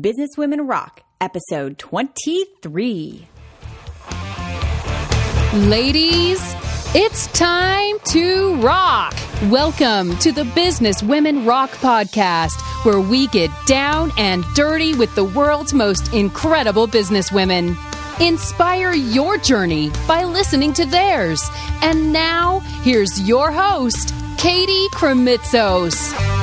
Business Women Rock, episode 23. Ladies, it's time to rock. Welcome to the Business Women Rock podcast, where we get down and dirty with the world's most incredible business women. Inspire your journey by listening to theirs. And now, here's your host, Katie Krimitsos.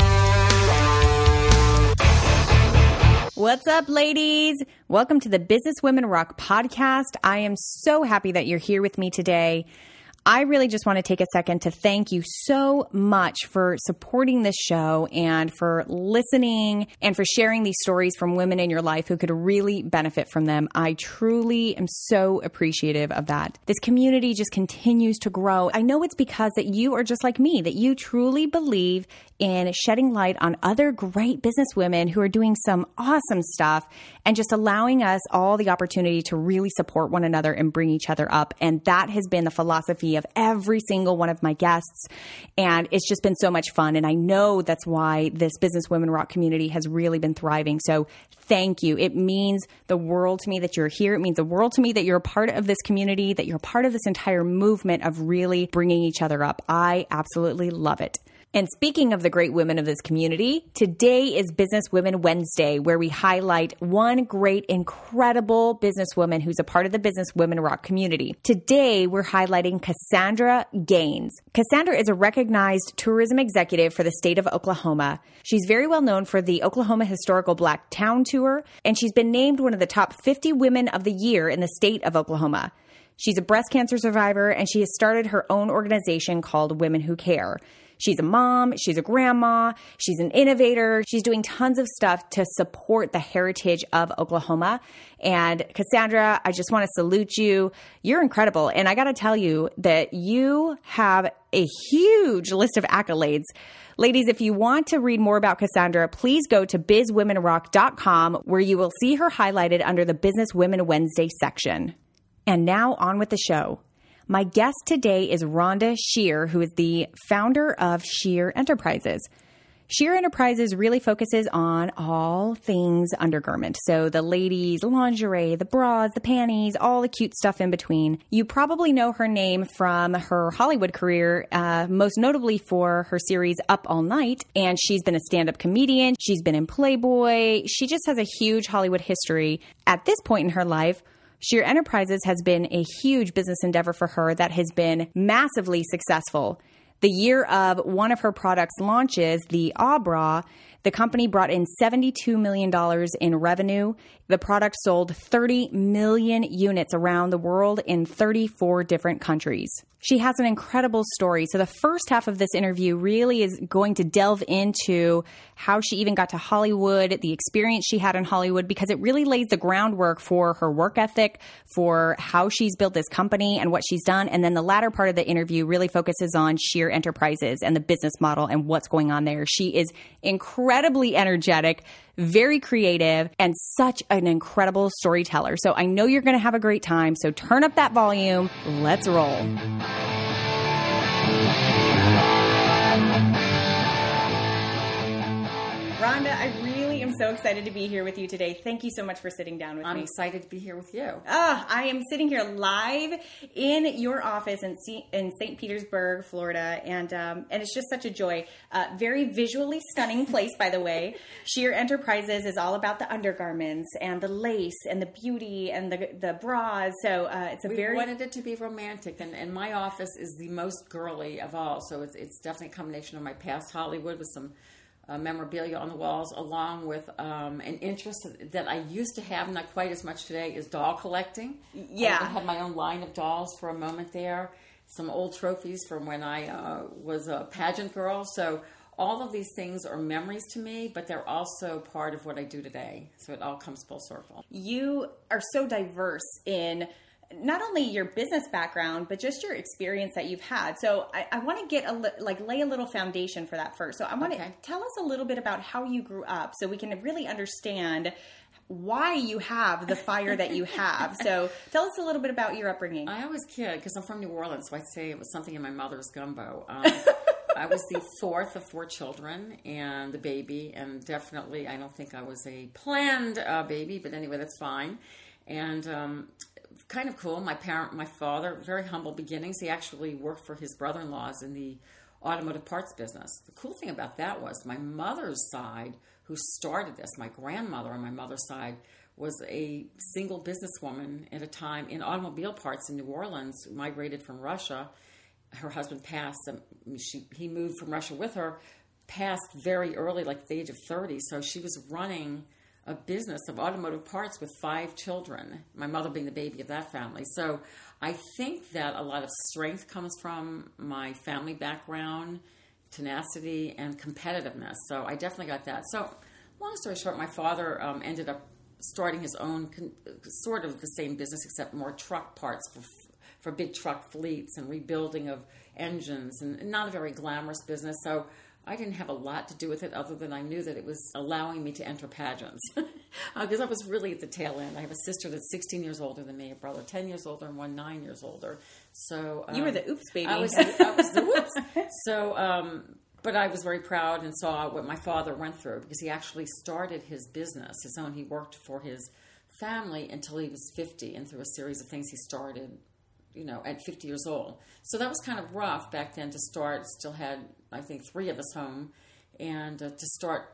What's up, ladies? Welcome to the Business Women Rock podcast. I am so happy that you're here with me today. I really just want to take a second to thank you so much for supporting this show and for listening and for sharing these stories from women in your life who could really benefit from them. I truly am so appreciative of that. This community just continues to grow. I know it's because that you are just like me, that you truly believe in shedding light on other great business women who are doing some awesome stuff and just allowing us all the opportunity to really support one another and bring each other up. And that has been the philosophy of every single one of my guests. And it's just been so much fun. And I know that's why this Business Women Rock community has really been thriving. So thank you. It means the world to me that you're here. It means the world to me that you're a part of this community, that you're a part of this entire movement of really bringing each other up. I absolutely love it. And speaking of the great women of this community, today is Business Women Wednesday, where we highlight one great, incredible businesswoman who's a part of the Business Women Rock community. Today, we're highlighting Cassandra Gaines. Cassandra is a recognized tourism executive for the state of Oklahoma. She's very well known for the Oklahoma Historical Black Town Tour, and she's been named one of the top 50 women of the year in the state of Oklahoma. She's a breast cancer survivor, and she has started her own organization called Women Who Care. She's a mom, she's a grandma, she's an innovator. She's doing tons of stuff to support the heritage of Oklahoma. And Cassandra, I just want to salute you. You're incredible. And I got to tell you that you have a huge list of accolades. Ladies, if you want to read more about Cassandra, please go to bizwomenrock.com where you will see her highlighted under the Business Women Wednesday section. And now on with the show. My guest today is Rhonda Shear, who is the founder of Shear Enterprises. Shear Enterprises really focuses on all things undergarment. So the ladies' lingerie, the bras, the panties, all the cute stuff in between. You probably know her name from her Hollywood career, uh, most notably for her series Up All Night. And she's been a stand up comedian. She's been in Playboy. She just has a huge Hollywood history. At this point in her life, Shear Enterprises has been a huge business endeavor for her that has been massively successful. The year of one of her products launches, the Ahh Bra, the company brought in $72 million in revenue. The product sold 30 million units around the world in 34 different countries. She has an incredible story. So, the first half of this interview really is going to delve into how she even got to Hollywood, the experience she had in Hollywood, because it really lays the groundwork for her work ethic, for how she's built this company and what she's done. And then the latter part of the interview really focuses on Shear Enterprises and the business model and what's going on there. She is incredibly energetic, very creative, and such an incredible storyteller. So I know you're going to have a great time. So turn up that volume. Let's roll. Rhonda, I really am so excited to be here with you today. Thank you so much for sitting down with I'm me. excited to be here with you. Ah, I am sitting here live in your office in C- in St. Petersburg, Florida, and um, and it's just such a joy. Uh, very visually stunning place, by the way. Shear Enterprises is all about the undergarments and the lace and the beauty and the the bras. So uh, it's a very. We very wanted it to be romantic, and, and my office is the most girly of all. So it's, it's definitely a combination of my past Hollywood with some uh, memorabilia on the walls, along with um, an interest that I used to have, not quite as much today, is doll collecting. Yeah. I had my own line of dolls for a moment there. Some old trophies from when I uh, was a pageant girl. So all of these things are memories to me, but they're also part of what I do today. So it all comes full circle. you are so diverse in not only your business background but just your experience that you've had so i, I want to get a li- like lay a little foundation for that first so i want to Okay. tell us a little bit about how you grew up so we can really understand why you have the fire that you have so tell us a little bit about your upbringing I always kid because I'm from New Orleans, so I'd say it was something in my mother's gumbo. Um, I was the fourth of four children and the baby, and definitely I don't think I was a planned uh, baby, but anyway, that's fine. And um, kind of cool. My parent, my father, very humble beginnings. He actually worked for his brother-in-laws in the automotive parts business. The cool thing about that was my mother's side, who started this, my grandmother on my mother's side, was a single businesswoman at a time in automobile parts in New Orleans, who migrated from Russia. Her husband passed. Um, she, he moved from Russia with her, passed very early, like the age of 30. So she was running a business of automotive parts with five children, my mother being the baby of that family. So I think that a lot of strength comes from my family background, tenacity, and competitiveness. So I definitely got that. So, long story short, my father um, ended up starting his own con- sort of the same business, except more truck parts for for big truck fleets and rebuilding of engines, and not a very glamorous business. So I didn't have a lot to do with it other than I knew that it was allowing me to enter pageants because uh, I was really at the tail end. I have a sister that's 16 years older than me, a brother 10 years older, and one nine years older. So um, you were the oops baby. I was, I was the oops. So, um, but I was very proud and saw what my father went through because he actually started his business, his own. He worked for his family until he was 50, and through a series of things he started you know, at 50 years old. So that was kind of rough back then to start. Still had, I think, three of us home, and uh, to start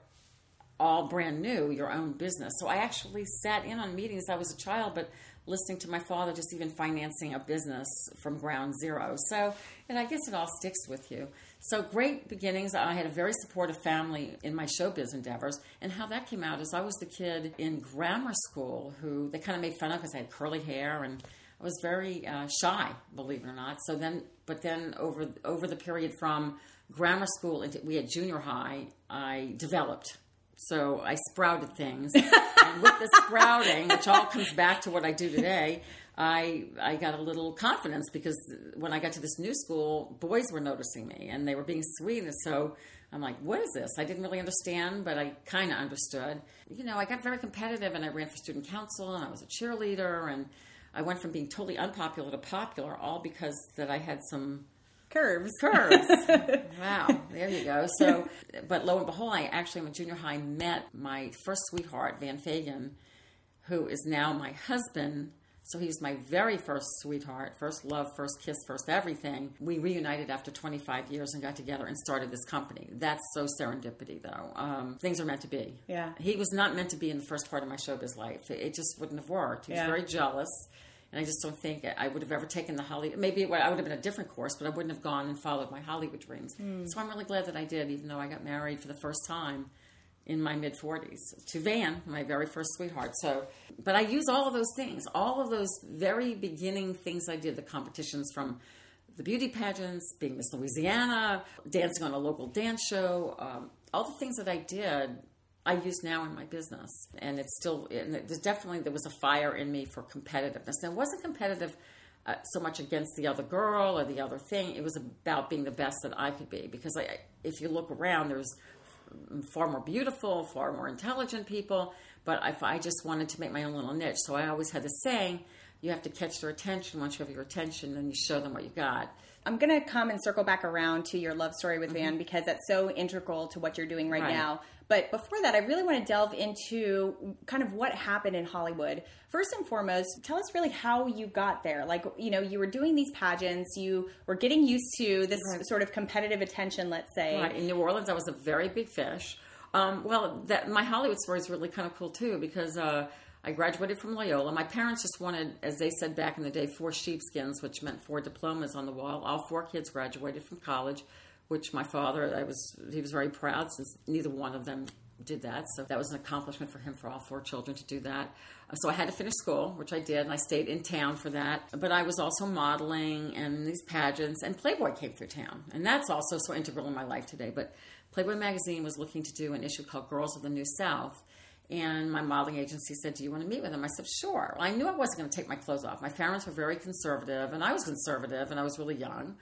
all brand new, your own business. So I actually sat in on meetings. I was a child, but listening to my father just even financing a business from ground zero. So, and I guess it all sticks with you. So great beginnings. I had a very supportive family in my showbiz endeavors, and how that came out is I was the kid in grammar school who they kind of made fun of because I had curly hair and I was very uh, shy, believe it or not. So then, but then over over the period from grammar school into we had junior high, I developed. So I sprouted things, and with the sprouting, which all comes back to what I do today, I I got a little confidence because when I got to this new school, boys were noticing me and they were being sweet, and so I'm like, what is this? I didn't really understand, but I kind of understood. You know, I got very competitive, and I ran for student council, and I was a cheerleader, and I went from being totally unpopular to popular, all because that I had some curves. Curves. wow. There you go. So, but lo and behold, I actually in junior high met my first sweetheart, Van Fagan, who is now my husband. So he's my very first sweetheart, first love, first kiss, first everything. We reunited after 25 years and got together and started this company. That's so serendipity, though. Um, things are meant to be. Yeah. He was not meant to be in the first part of my showbiz life. It just wouldn't have worked. He was yeah. very jealous and I just don't think I would have ever taken the Hollywood. Maybe would, I would have been a different course, but I wouldn't have gone and followed my Hollywood dreams. Mm. So I'm really glad that I did, even though I got married for the first time in my mid 40s to Van, my very first sweetheart. So, but I use all of those things, all of those very beginning things I did, the competitions from the beauty pageants, being Miss Louisiana, dancing on a local dance show, um, all the things that I did I use now in my business, and it's still. And there's definitely there was a fire in me for competitiveness. Now, it wasn't competitive uh, so much against the other girl or the other thing. It was about being the best that I could be. Because I, if you look around, there's far more beautiful, far more intelligent people. But if I just wanted to make my own little niche, so I always had the saying, you have to catch their attention. Once you have your attention, then you show them what you got. I'm going to come and circle back around to your love story with mm-hmm. Van because that's so integral to what you're doing right, right, now. But before that, I really want to delve into kind of what happened in Hollywood. First and foremost, tell us really how you got there. Like, you know, you were doing these pageants, you were getting used to this right. sort of competitive attention, let's say. Right. In New Orleans, I was a very big fish. Um, well, that my Hollywood story is really kind of cool too because uh, I graduated from Loyola. My parents just wanted, as they said back in the day, four sheepskins, which meant four diplomas on the wall. All four kids graduated from college, which my father, I was, he was very proud since neither one of them did that. So that was an accomplishment for him for all four children to do that. So I had to finish school, which I did, and I stayed in town for that. But I was also modeling and these pageants, and Playboy came through town, and that's also so integral in my life today. But Playboy magazine was looking to do an issue called Girls of the New South, and my modeling agency said, Do you want to meet with him? I said, Sure. Well, I knew I wasn't going to take my clothes off. My parents were very conservative, and I was conservative, and I was really young,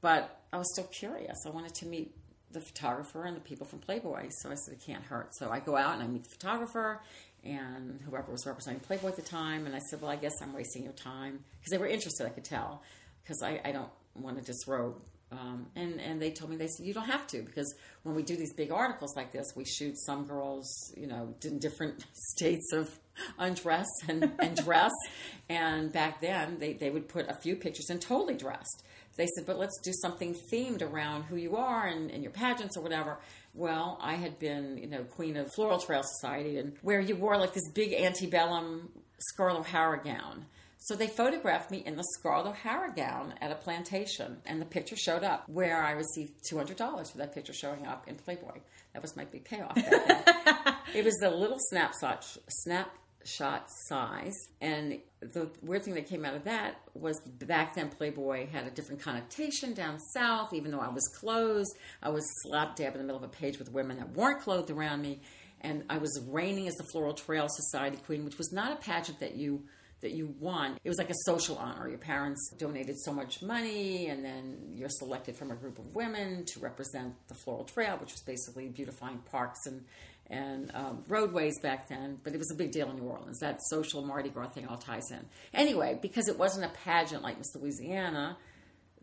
but I was still curious. I wanted to meet the photographer and the people from Playboy. So I said, It can't hurt. So I go out and I meet the photographer and whoever was representing Playboy at the time. And I said, Well, I guess I'm wasting your time. Because they were interested, I could tell. Because I, I don't want to just throw Um, and and they told me they said you don't have to because when we do these big articles like this, we shoot some girls, you know, in different states of undress and, and dress. and back then, they they would put a few pictures in totally dressed. They said, but let's do something themed around who you are and, and your pageants or whatever. Well, I had been, you know, queen of Floral Trail Society, and where you wore like this big antebellum Scarlett O'Hara gown. So they photographed me in the Scarlett O'Hara gown at a plantation, and the picture showed up where I received two hundred dollars for that picture showing up in Playboy. That was my big payoff. it was the little snapshot snapshot size, and the weird thing that came out of that was back then Playboy had a different connotation down south. Even though I was clothed, I was slap dab in the middle of a page with women that weren't clothed around me, and I was reigning as the Floral Trail Society queen, which was not a pageant that you that you won. It was like a social honor. Your parents donated so much money, and then you're selected from a group of women to represent the Floral Trail, which was basically beautifying parks and and um, roadways back then. But it was a big deal in New Orleans. That social Mardi Gras thing all ties in. Anyway, because it wasn't a pageant like Miss Louisiana.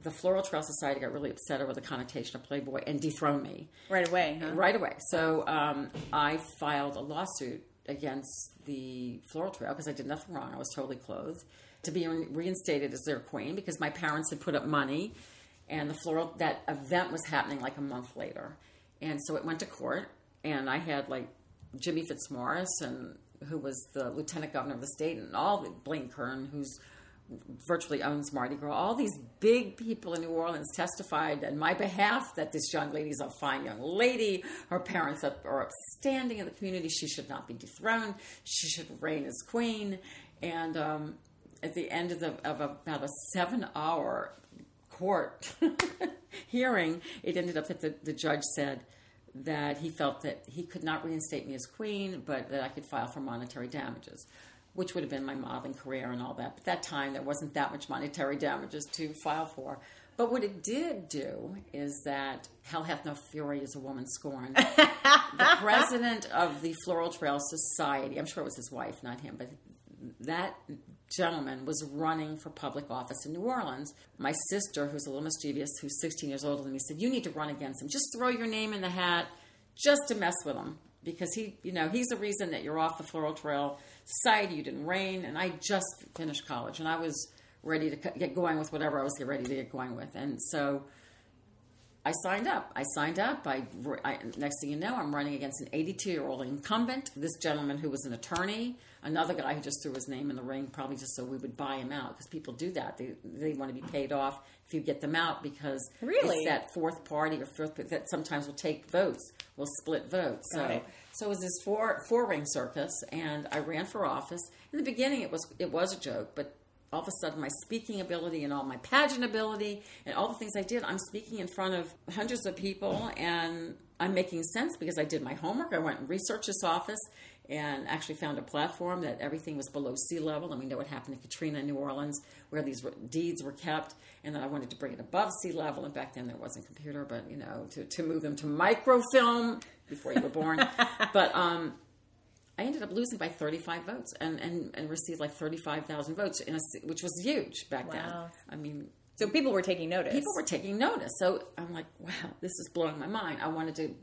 The Floral Trail Society got really upset over the connotation of Playboy and dethroned me right away. Huh? Right away. So um, I filed a lawsuit against the floral trail because I did nothing wrong. I was totally clothed to be reinstated as their queen because my parents had put up money, and the floral that event was happening like a month later, and so it went to court, and I had like Jimmy Fitzmorris and who was the lieutenant governor of the state, and all the Blaine Kern, who's virtually owns Mardi Gras. All these big people in New Orleans testified on my behalf that this young lady is a fine young lady. Her parents are upstanding in the community. She should not be dethroned. She should reign as queen. And um, at the end of, the, of about a seven hour court hearing, it ended up that the, the judge said, that he felt that he could not reinstate me as queen, but that I could file for monetary damages which would have been my modeling career and all that. But that time, there wasn't that much monetary damages to file for. But what it did do is that Hell Hath No Fury is a woman scorned. the president of the Floral Trail Society, I'm sure it was his wife, not him, but that gentleman was running for public office in New Orleans. My sister, who's a little mischievous, who's 16 years older than me, said, You need to run against him. Just throw your name in the hat just to mess with him because he, you know, he's the reason that you're off the floral trail society. You didn't reign, and I just finished college, and I was ready to get going with whatever I was ready to get going with, and so I signed up. I signed up. I, I, next thing you know, I'm running against an 82 year old incumbent. This gentleman who was an attorney, another guy who just threw his name in the ring, probably just so we would buy him out because people do that. They they want to be paid off if you get them out because really it's that fourth party or fifth that sometimes will take votes, will split votes. So so it was this four four ring circus, and I ran for office. In the beginning, it was it was a joke, but all of a sudden my speaking ability and all my pageant ability and all the things I did, I'm speaking in front of hundreds of people and I'm making sense because I did my homework. I went and researched this office and actually found a platform that everything was below sea level. And we know what happened to Katrina New Orleans, where these deeds were kept. And then I wanted to bring it above sea level. And back then there wasn't computer, but you know, to, to move them to microfilm before you were born. but um, I ended up losing by 35 votes and, and, and received like 35,000 votes, in a, which was huge back wow. then. I mean, so people were taking notice. People were taking notice. So I'm like, wow, this is blowing my mind. I wanted to,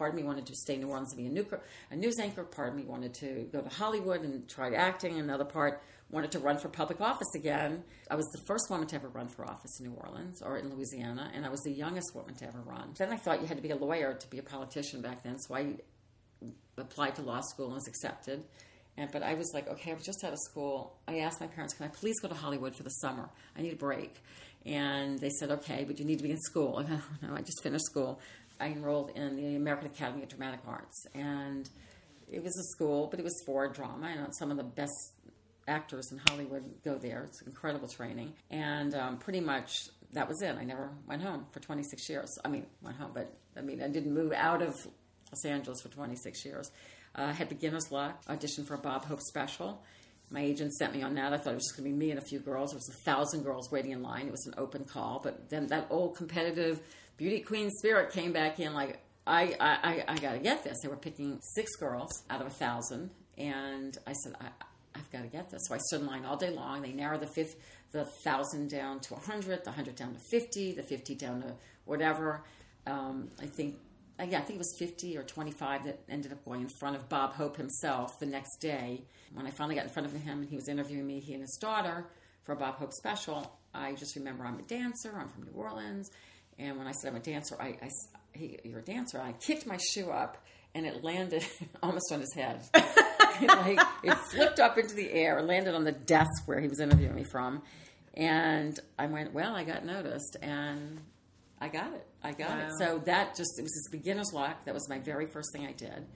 part of me wanted to stay in New Orleans and be a, new, a news anchor. Part of me wanted to go to Hollywood and try acting. Another part wanted to run for public office again. I was the first woman to ever run for office in New Orleans or in Louisiana, and I was the youngest woman to ever run. Then I thought you had to be a lawyer to be a politician back then, so I applied to law school and was accepted. And, but I was like, okay, I was just out of school. I asked my parents, can I please go to Hollywood for the summer? I need a break. And they said, okay, but you need to be in school. I know, I just finished school. I enrolled in the American Academy of Dramatic Arts. And it was a school, but it was for drama. And some of the best actors in Hollywood go there. It's incredible training. And um, pretty much that was it. I never went home for 26 years. I mean, went home, but I mean, I didn't move out of Los Angeles for 26 years. Uh, I had beginner's luck, auditioned for a Bob Hope special. My agent sent me on that. I thought it was just going to be me and a few girls. There was a thousand girls waiting in line. It was an open call. But then that old competitive beauty queen spirit came back in like, I, I, I got to get this. They were picking six girls out of a thousand. And I said, I, I've got to get this. So I stood in line all day long. They narrowed the fifth, the thousand down to a hundred, the hundred down to fifty, the fifty down to whatever. Um, I think, uh, yeah, I think it was fifty or twenty-five that ended up going in front of Bob Hope himself the next day. When I finally got in front of him and he was interviewing me, he and his daughter for a Bob Hope special. I just remember I'm a dancer. I'm from New Orleans, and when I said I'm a dancer, I, I he, you're a dancer. I kicked my shoe up and it landed almost on his head. it, like it flipped up into the air, landed on the desk where he was interviewing me from, and I went, "Well, I got noticed, and I got it. I got wow. it." So that just it was this beginner's luck. That was my very first thing I did,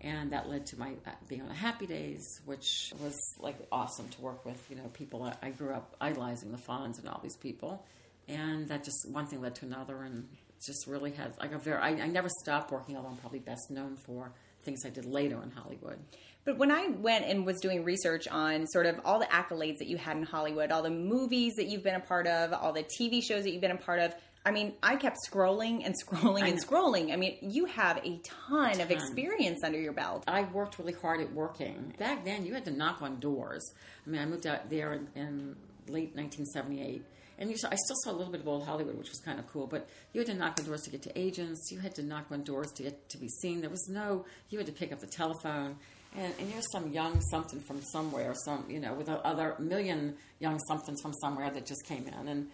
and that led to my uh, being on the Happy Days, which was like awesome to work with. You know, people I grew up idolizing the Fonz and all these people, and that just one thing led to another, and just really had like a very. I, I never stopped working, although I'm probably best known for things I did later in Hollywood. But when I went and was doing research on sort of all the accolades that you had in Hollywood, all the movies that you've been a part of, all the TV shows that you've been a part of, I mean, I kept scrolling and scrolling and scrolling. I mean, you have a ton, ton, of experience under your belt. I worked really hard at working. Back then, you had to knock on doors. I mean, I moved out there in, in late 1978 and saw, I still saw a little bit of old Hollywood, which was kind of cool. But you had to knock on doors to get to agents. You had to knock on doors to get to be seen. There was no. You had to pick up the telephone, and, and you're some young something from somewhere, some you know, with other million young somethings from somewhere that just came in. And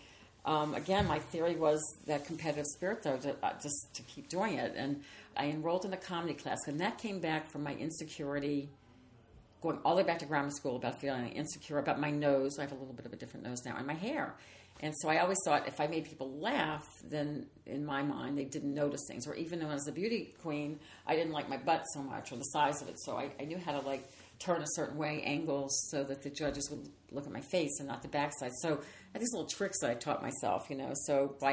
um, again, my theory was that competitive spirit, though, to, uh, just to keep doing it. And I enrolled in a comedy class, and that came back from my insecurity going all the way back to grammar school about feeling insecure about my nose. I have a little bit of a different nose now, and my hair. And so I always thought if I made people laugh, then in my mind they didn't notice things. Or even when I was a beauty queen, I didn't like my butt so much or the size of it. So I, I knew how to like turn a certain way, angles, so that the judges would look at my face and not the backside. So I had these little tricks that I taught myself, you know. So by